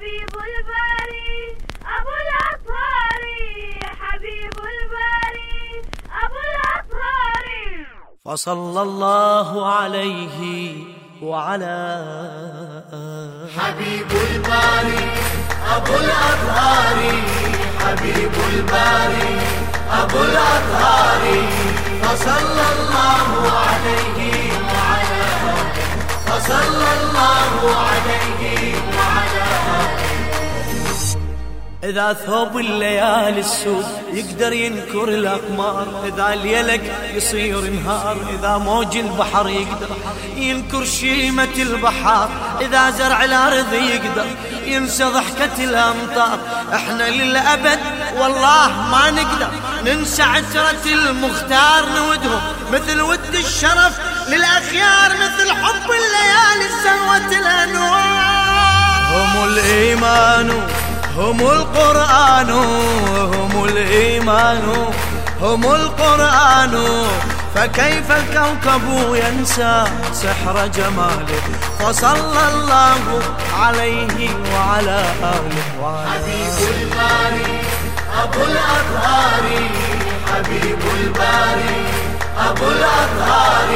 حبيب الباري أبو الأطهار. حبيب الباري أبو الأطهار. فصلى الله عليه وعلى حبيب الباري أبو الأطهار. حبيب الباري أبو الأطهار. فصلى الله عليه وعلى فصلى الله عليه إذا ثوب الليالي السود يقدر ينكر الأقمار إذا اليلك يصير نهار إذا موج البحر يقدر ينكر شيمة البحار إذا زرع الأرض يقدر ينسى ضحكة الأمطار. إحنا للأبد والله ما نقدر ننسى عترة المختار نودهم مثل ود الشرف للأخيار. هم القرآن هم الإيمان هم القرآن. فكيف الكوكب ينسى سحر جماله؟ فصلى الله عليه وعلى آله. حبيب الباري أبو الأطهار حبيب الباري أبو الأطهار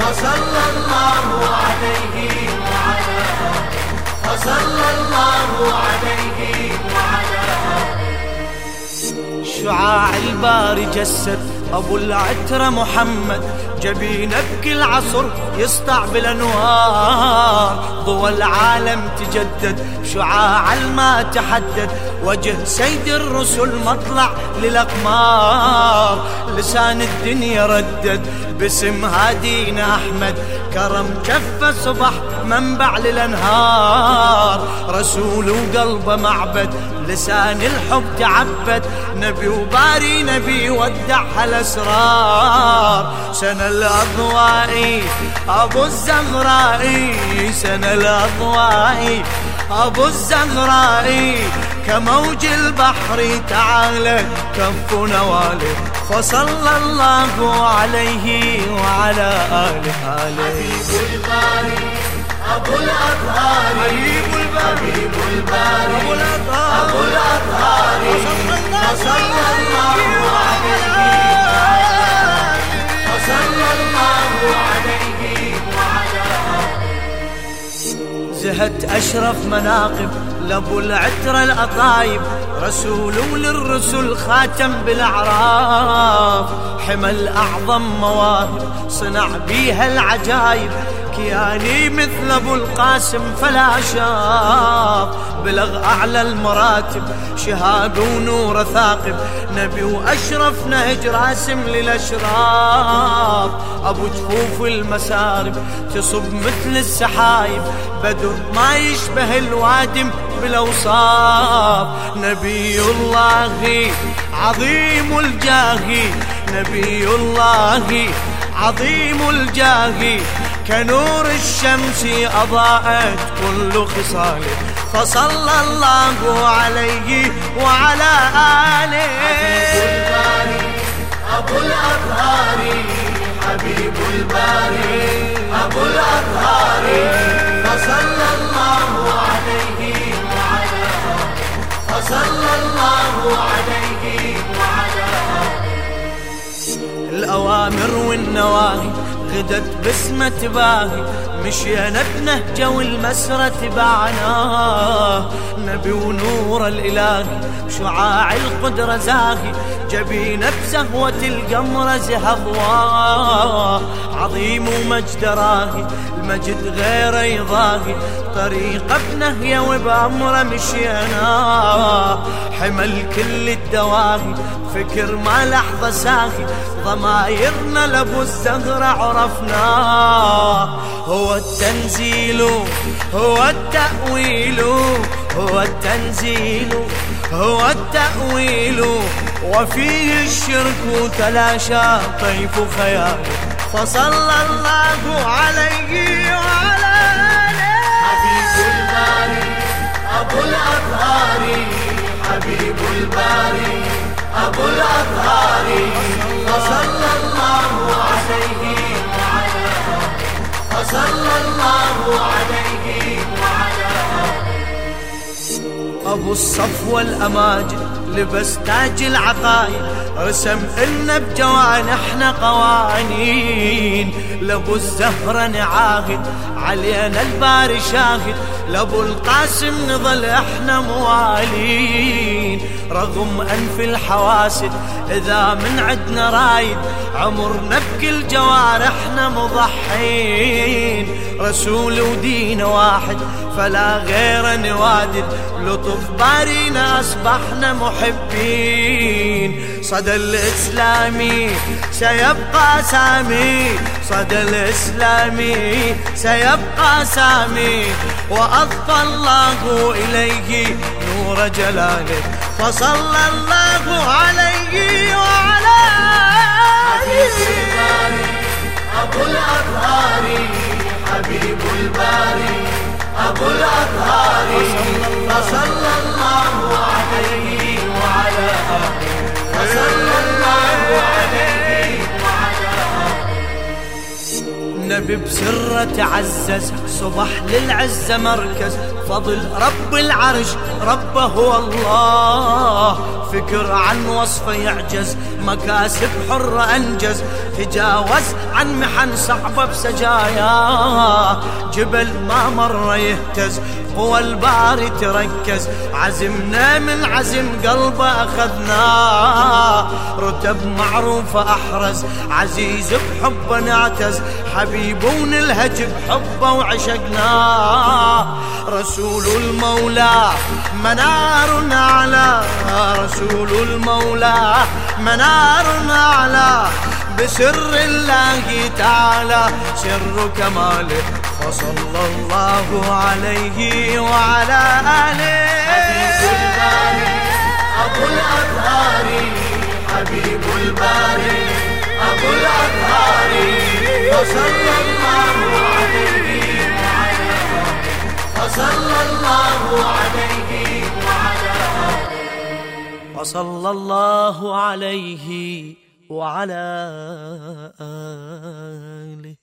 فصلى الله عليه وعلى فصلى الله عليه وعلى شعاع الباري جسد أبو العترة محمد. جبين بكل عصر يسطع بالأنوار ضوى العالم تجدد شعاع الما تحدد وجه سيد الرسل مطلع للأقمار. لسان الدنيا ردد باسم هادينا أحمد. كرم كفه صبح منبع للأنهار. رسول وقلبه معبد لسان الحب تعبد. نبي وباري نبي ودع الأسرار سنة الأضواء أبو الزغراء. سنة الأضواء أبو الزغراء. كموج البحر تعالت كف نواله فصلى الله عليه وعلى آله. حبيب الباري أبو الأطهار. حبيب الباري أبو الأطهار. أبو الأطهار. فصلى الله عليه فصلى الله عليه وعلى زهت أشرف مناقب لأبو العترة الأطايب رسول للرسل خاتم بالأعراف. حمل أعظم مواهب صنع بيها العجايب. كياني مثل أبو القاسم فلا شاف. بلغ أعلى المراتب شهاب ونور ثاقب. نبي واشرف نهج راسم للأشراف. أبو جفوف المسارب تصب مثل السحايب. بدر ما يشبه الوادم بالأوصاف. نبي الله عظيم الجاه. نبي الله عظيم الجاه. كنور الشمس أضاءت كل خصاله فصلى الله عليه وعلى آله. الباري أبو الأطهار حبيب الباري. أبو الأطهار فصلى الله عليه وعلى فصلى الله عليه وعلى الأوامر والنواهي غدت بسمة باهي مشينا بنهجة والمسرة تبعناه نبي ونور الإلهي شعاع القدرة زاهي. جبينا بزهوة القمر زهضواه عظيم ومجد راهي المجد غير يضاهي. طريق بنهية وبأمره مشينا. حمل كل الدواهي فكر ما لحظة ساهي. ضمايرنا لابو الزهرة عرفناه هو التنزيل هو التأويل هو التنزيل هو التأويل. وفيه الشرك تلاشى طيف خياله فصلى الله عليه وعلى حبيب الباري أبو الأطهار حبيب الباري. أبو الأطهار فصلى الله عليه وعلى فصلى الله عليه وعلى أبو الصفوة الاماجد لبس تاج العقايد رسم لنا بجوانحنا قوانين. لأبو الزهرة نعاهد علينا الباري شاهد. لأبو القاسم نظل إحنا موالين. رغم أنف الحواسد إذا من عدنا رايد. عمرنا بكل جوارحنا مضحين. رسول ودين واحد فلا غير نوادد. لطف بارينا أصبحنا محبين. صدى الإسلامي سيبقى سامي. صدى الإسلامي سيبقى سامي. وأضفى الله إليه نور جلاله فصلى الله عليه وعلى آله. أبو الأطهار حبيب الباري أبو الأطهار. فصلى الله عليه بسره تعزز صبح للعزة مركز. فضل رب العرش ربه هو الله. فكر عن وصفه يعجز مكاسب حرة أنجز. تجاوز عن محن صعبة بسجايا. جبل ما مر يهتز قوى الباري تركز. عزمنا من عزم قلبه أخذناه رتب معروفة أحرز عزيز بحبه نعتز. حبيب ونلهج بحبه وعشقناه رسول المولى منار على رسول المولى منار على. بسر الله تعالى سر كماله فصلى الله عليه وعلى حبيب آله. الباري أبو الأطهار حبيب الباري أبو الأطهار. وصلى الله عليه وعلى آله وصلى الله عليه وعلى آله وصلى الله عليه وعلى آله